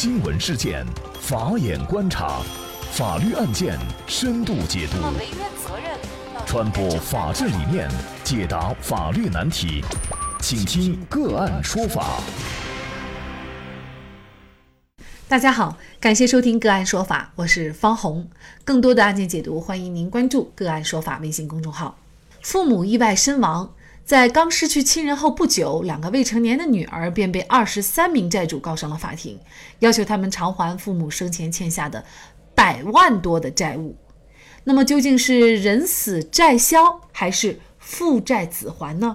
新闻事件，法眼观察，法律案件深度解读，传播法治理念，解答法律难题，请听个案说法。大家好，感谢收听个案说法，我是方红。更多的案件解读，欢迎您关注个案说法微信公众号。父母意外身亡。在刚失去亲人后不久，两个未成年的女儿便被二十三名债主告上了法庭，要求他们偿还父母生前欠下的百万多的债务。那么，究竟是人死债消，还是父债子还呢？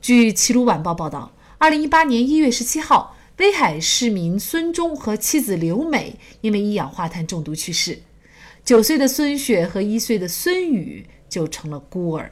据《齐鲁晚报》报道，二零一八年一月十七号，威海市民孙忠和妻子刘美因为一氧化碳中毒去世，九岁的孙雪和一岁的孙宇就成了孤儿。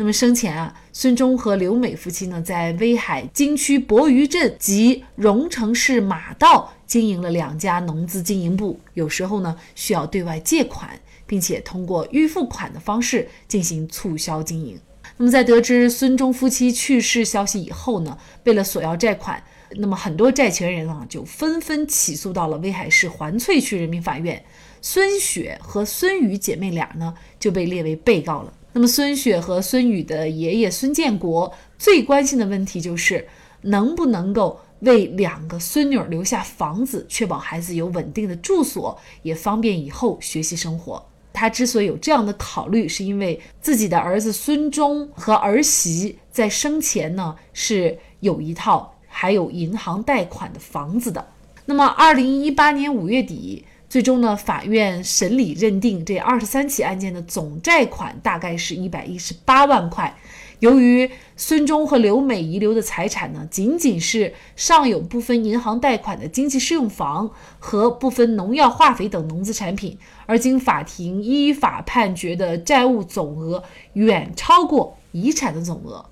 那么生前啊，孙忠和刘美夫妻呢，在威海金区博鱼镇及荣城市马道经营了两家农资经营部，有时候呢需要对外借款，并且通过预付款的方式进行促销经营。那么在得知孙忠夫妻去世消息以后呢，为了索要债款，那么很多债权人啊就纷纷起诉到了威海市环翠区人民法院，孙雪和孙宇姐妹俩呢就被列为被告了。那么，孙雪和孙宇的爷爷孙建国最关心的问题就是，能不能够为两个孙女留下房子，确保孩子有稳定的住所，也方便以后学习生活。他之所以有这样的考虑，是因为自己的儿子孙忠和儿媳在生前呢是有一套还有银行贷款的房子的。那么，二零一八年五月底。最终呢，法院审理认定这二十三起案件的总债款大概是一百一十八万块。由于孙忠和刘美遗留的财产呢，仅仅是尚有部分银行贷款的经济适用房和部分农药、化肥等农资产品，而经法庭依法判决的债务总额远超过遗产的总额，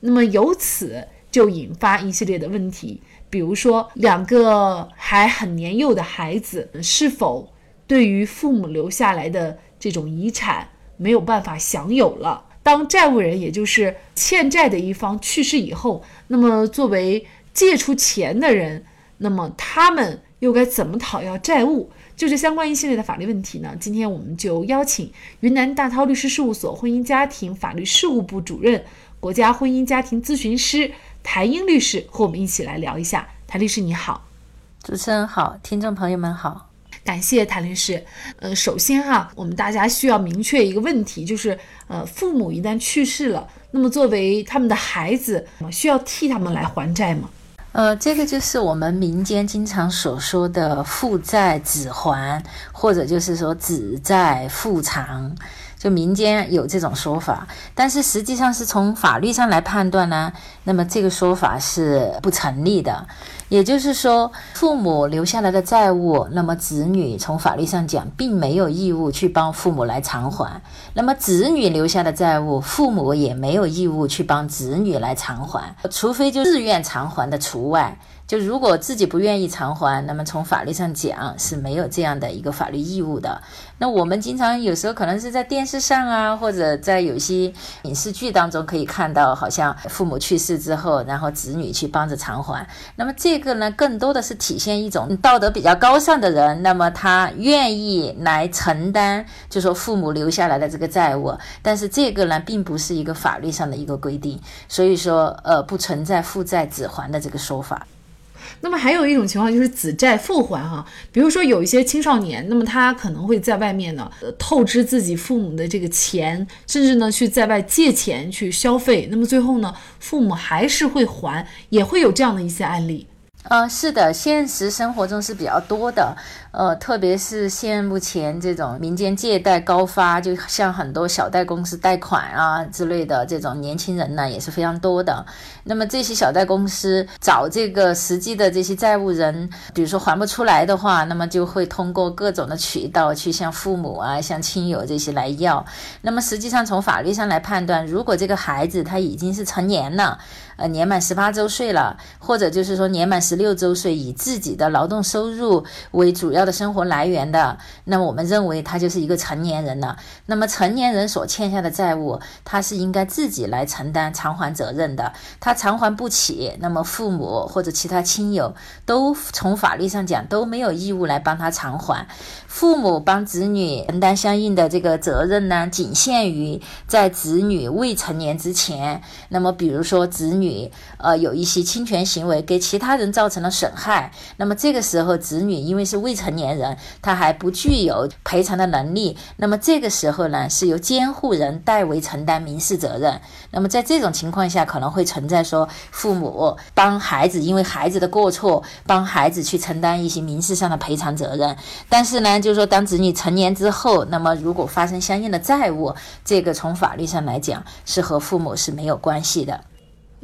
那么由此就引发一系列的问题。比如说，两个还很年幼的孩子是否对于父母留下来的这种遗产没有办法享有了？当债务人，也就是欠债的一方去世以后，那么作为借出钱的人，那么他们又该怎么讨要债务？就这相关一系列的法律问题呢？今天我们就邀请云南大韬律师事务所婚姻家庭法律事务部主任、国家婚姻家庭咨询师。谭英律师和我们一起来聊一下。谭律师你好，主持人好，听众朋友们好，感谢谭律师。呃，首先哈，我们大家需要明确一个问题，就是呃，父母一旦去世了，那么作为他们的孩子，需要替他们来还债吗？呃，这个就是我们民间经常所说的父债子还，或者就是说子债父偿。就民间有这种说法，但是实际上是从法律上来判断呢，那么这个说法是不成立的。也就是说，父母留下来的债务，那么子女从法律上讲并没有义务去帮父母来偿还；那么子女留下的债务，父母也没有义务去帮子女来偿还，除非就自愿偿还的除外。就如果自己不愿意偿还，那么从法律上讲是没有这样的一个法律义务的。那我们经常有时候可能是在电视上啊，或者在有些影视剧当中可以看到，好像父母去世之后，然后子女去帮着偿还。那么这个呢，更多的是体现一种道德比较高尚的人，那么他愿意来承担，就说父母留下来的这个债务。但是这个呢，并不是一个法律上的一个规定，所以说呃，不存在父债子还的这个说法。那么还有一种情况就是子债父还哈，比如说有一些青少年，那么他可能会在外面呢，呃，透支自己父母的这个钱，甚至呢去在外借钱去消费，那么最后呢，父母还是会还，也会有这样的一些案例。呃，是的，现实生活中是比较多的，呃，特别是现目前这种民间借贷高发，就像很多小贷公司贷款啊之类的这种年轻人呢，也是非常多的。那么这些小贷公司找这个实际的这些债务人，比如说还不出来的话，那么就会通过各种的渠道去向父母啊、向亲友这些来要。那么实际上从法律上来判断，如果这个孩子他已经是成年了。呃年满十八周岁了，或者就是说年满十六周岁，以自己的劳动收入为主要的生活来源的，那么我们认为他就是一个成年人了。那么成年人所欠下的债务，他是应该自己来承担偿还责任的。他偿还不起，那么父母或者其他亲友都从法律上讲都没有义务来帮他偿还。父母帮子女承担相应的这个责任呢，仅限于在子女未成年之前。那么，比如说子女呃有一些侵权行为，给其他人造成了损害，那么这个时候子女因为是未成年人，他还不具有赔偿的能力，那么这个时候呢，是由监护人代为承担民事责任。那么在这种情况下，可能会存在说父母帮孩子因为孩子的过错，帮孩子去承担一些民事上的赔偿责任，但是呢。就是说，当子女成年之后，那么如果发生相应的债务，这个从法律上来讲是和父母是没有关系的。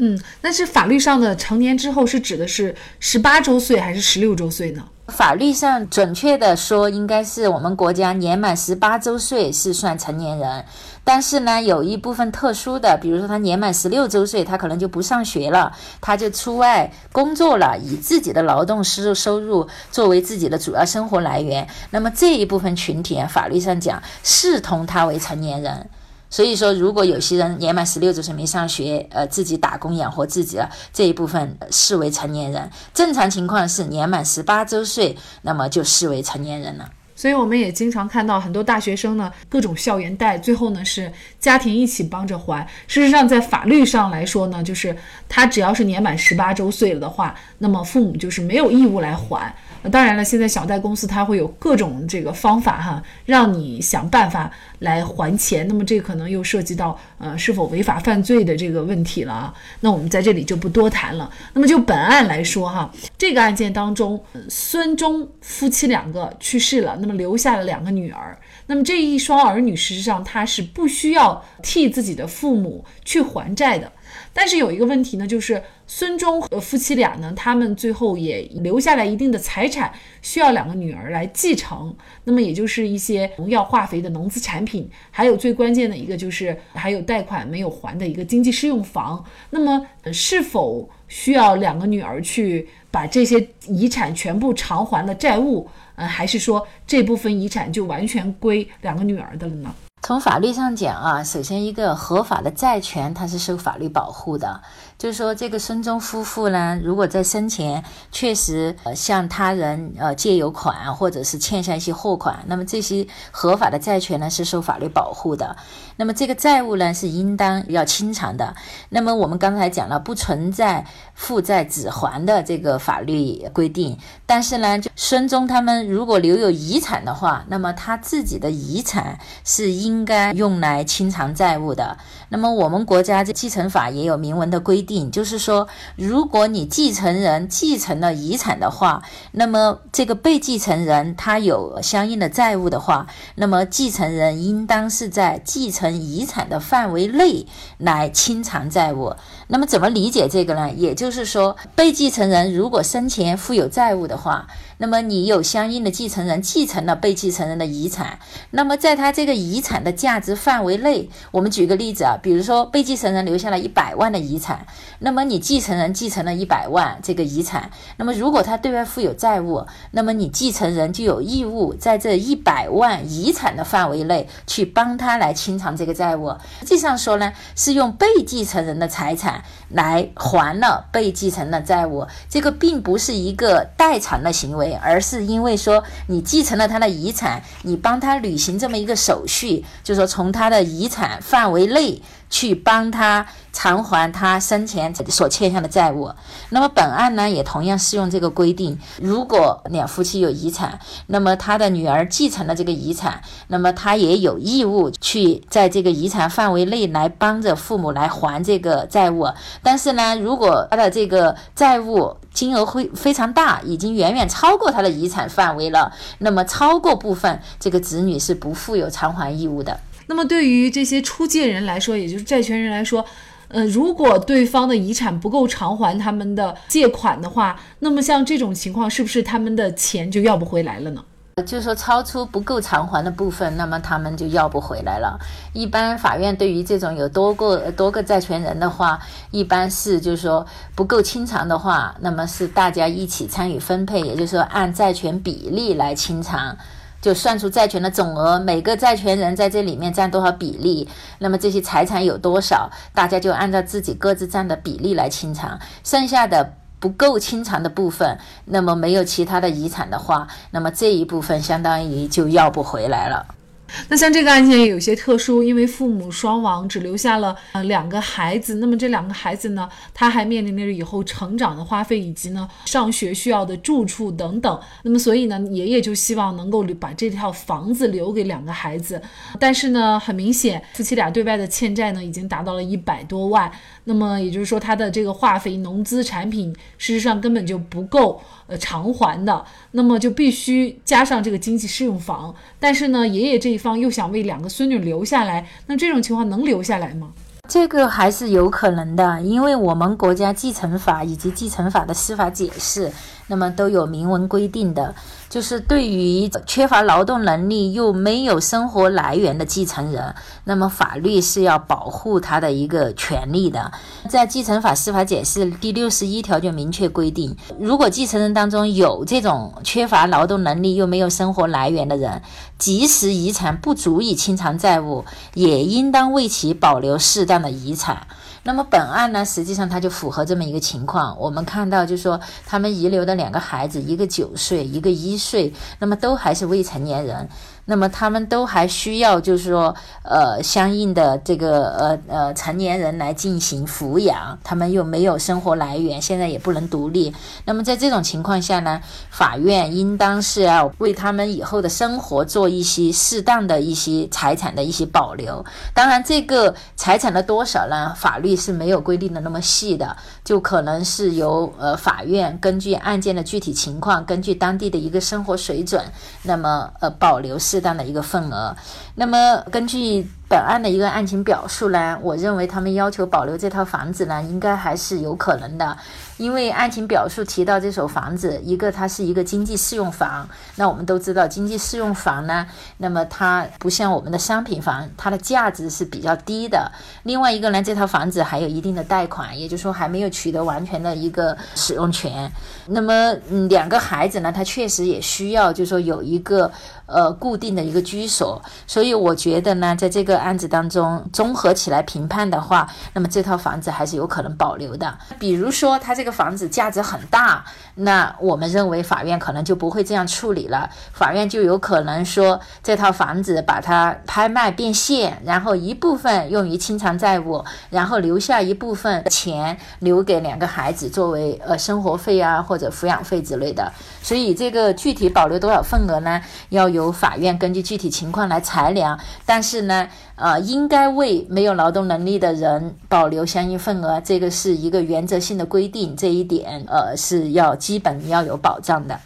嗯，那是法律上的成年之后是指的是十八周岁还是十六周岁呢？法律上准确的说，应该是我们国家年满十八周岁是算成年人。但是呢，有一部分特殊的，比如说他年满十六周岁，他可能就不上学了，他就出外工作了，以自己的劳动收入收入作为自己的主要生活来源。那么这一部分群体啊，法律上讲视同他为成年人。所以说，如果有些人年满十六周岁没上学，呃，自己打工养活自己了，这一部分视为成年人。正常情况是年满十八周岁，那么就视为成年人了。所以我们也经常看到很多大学生呢，各种校园贷，最后呢是家庭一起帮着还。事实上，在法律上来说呢，就是他只要是年满十八周岁了的话，那么父母就是没有义务来还。当然了，现在小贷公司它会有各种这个方法哈，让你想办法来还钱。那么这可能又涉及到呃是否违法犯罪的这个问题了啊。那我们在这里就不多谈了。那么就本案来说哈，这个案件当中，孙中夫妻两个去世了，那么留下了两个女儿。那么这一双儿女实际上他是不需要替自己的父母去还债的。但是有一个问题呢，就是孙中和夫妻俩呢，他们最后也留下来一定的财产，需要两个女儿来继承。那么也就是一些农药、化肥的农资产品，还有最关键的一个就是还有贷款没有还的一个经济适用房。那么是否需要两个女儿去把这些遗产全部偿还了债务？呃，还是说这部分遗产就完全归两个女儿的了呢？从法律上讲啊，首先一个合法的债权它是受法律保护的，就是说这个孙中夫妇呢，如果在生前确实呃向他人呃借有款或者是欠下一些货款，那么这些合法的债权呢是受法律保护的，那么这个债务呢是应当要清偿的。那么我们刚才讲了，不存在负债子还的这个法律规定，但是呢，就孙中他们如果留有遗产的话，那么他自己的遗产是应。应该用来清偿债务的。那么我们国家这继承法也有明文的规定，就是说，如果你继承人继承了遗产的话，那么这个被继承人他有相应的债务的话，那么继承人应当是在继承遗产的范围内来清偿债务。那么怎么理解这个呢？也就是说，被继承人如果生前负有债务的话，那么你有相应的继承人继承了被继承人的遗产，那么在他这个遗产的价值范围内，我们举个例子啊，比如说被继承人留下了一百万的遗产，那么你继承人继承了一百万这个遗产，那么如果他对外负有债务，那么你继承人就有义务在这一百万遗产的范围内去帮他来清偿这个债务。实际上说呢，是用被继承人的财产来还了被继承的债务，这个并不是一个代偿的行为。而是因为说你继承了他的遗产，你帮他履行这么一个手续，就是说从他的遗产范围内去帮他。偿还他生前所欠下的债务。那么本案呢，也同样适用这个规定。如果两夫妻有遗产，那么他的女儿继承了这个遗产，那么他也有义务去在这个遗产范围内来帮着父母来还这个债务。但是呢，如果他的这个债务金额会非常大，已经远远超过他的遗产范围了，那么超过部分，这个子女是不负有偿还义务的。那么对于这些出借人来说，也就是债权人来说，呃，如果对方的遗产不够偿还他们的借款的话，那么像这种情况，是不是他们的钱就要不回来了呢？就是说超出不够偿还的部分，那么他们就要不回来了。一般法院对于这种有多个多个债权人的话，一般是就是说不够清偿的话，那么是大家一起参与分配，也就是说按债权比例来清偿，就算出债权的总额，每个债权人在这里面占多少比例，那么这些财产有多少，大家就按照自己各自占的比例来清偿，剩下的。不够清偿的部分，那么没有其他的遗产的话，那么这一部分相当于就要不回来了。那像这个案件也有些特殊，因为父母双亡，只留下了呃两个孩子。那么这两个孩子呢，他还面临着以后成长的花费，以及呢上学需要的住处等等。那么所以呢，爷爷就希望能够把这套房子留给两个孩子。但是呢，很明显，夫妻俩对外的欠债呢已经达到了一百多万。那么也就是说，他的这个化肥、农资产品，事实上根本就不够偿还的。那么就必须加上这个经济适用房。但是呢，爷爷这一方又想为两个孙女留下来，那这种情况能留下来吗？这个还是有可能的，因为我们国家继承法以及继承法的司法解释，那么都有明文规定的。就是对于缺乏劳动能力又没有生活来源的继承人，那么法律是要保护他的一个权利的。在继承法司法解释第六十一条就明确规定，如果继承人当中有这种缺乏劳动能力又没有生活来源的人，即使遗产不足以清偿债务，也应当为其保留适当的遗产。那么本案呢，实际上它就符合这么一个情况。我们看到，就是说他们遗留的两个孩子，一个九岁，一个一岁，那么都还是未成年人。那么他们都还需要，就是说，呃，相应的这个呃呃成年人来进行抚养，他们又没有生活来源，现在也不能独立。那么在这种情况下呢，法院应当是要为他们以后的生活做一些适当的一些财产的一些保留。当然，这个财产的多少呢，法律是没有规定的那么细的，就可能是由呃法院根据案件的具体情况，根据当地的一个生活水准，那么呃保留。适当的一个份额，那么根据。本案的一个案情表述呢，我认为他们要求保留这套房子呢，应该还是有可能的，因为案情表述提到这所房子，一个它是一个经济适用房，那我们都知道经济适用房呢，那么它不像我们的商品房，它的价值是比较低的。另外一个呢，这套房子还有一定的贷款，也就是说还没有取得完全的一个使用权。那么嗯两个孩子呢，他确实也需要，就是说有一个呃固定的一个居所，所以我觉得呢，在这个。案子当中综合起来评判的话，那么这套房子还是有可能保留的。比如说，他这个房子价值很大，那我们认为法院可能就不会这样处理了。法院就有可能说，这套房子把它拍卖变现，然后一部分用于清偿债务，然后留下一部分钱留给两个孩子作为呃生活费啊或者抚养费之类的。所以这个具体保留多少份额呢？要由法院根据具体情况来裁量。但是呢。呃，应该为没有劳动能力的人保留相应份额，这个是一个原则性的规定，这一点呃是要基本要有保障的。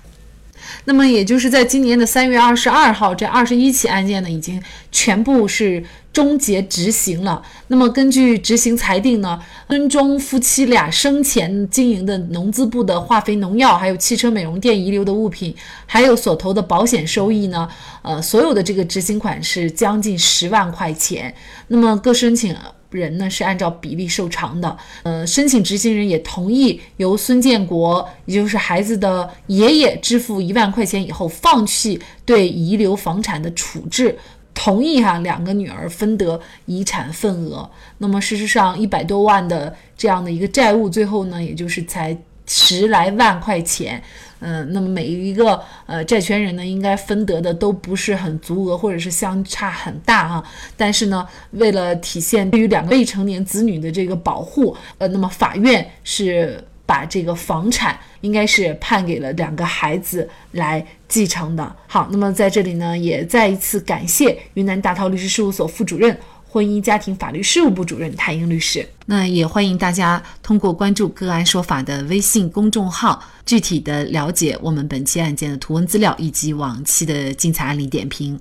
那么，也就是在今年的三月二十二号，这二十一起案件呢，已经全部是。终结执行了。那么根据执行裁定呢，孙忠夫妻俩生前经营的农资部的化肥、农药，还有汽车美容店遗留的物品，还有所投的保险收益呢，呃，所有的这个执行款是将近十万块钱。那么各申请人呢是按照比例受偿的。呃，申请执行人也同意由孙建国，也就是孩子的爷爷支付一万块钱以后，放弃对遗留房产的处置。同意哈，两个女儿分得遗产份额。那么事实上，一百多万的这样的一个债务，最后呢，也就是才十来万块钱。嗯，那么每一个呃债权人呢，应该分得的都不是很足额，或者是相差很大哈。但是呢，为了体现对于两个未成年子女的这个保护，呃，那么法院是。把这个房产应该是判给了两个孩子来继承的。好，那么在这里呢，也再一次感谢云南大韬律师事务所副主任、婚姻家庭法律事务部主任谭英律师。那也欢迎大家通过关注“个案说法”的微信公众号，具体的了解我们本期案件的图文资料以及往期的精彩案例点评。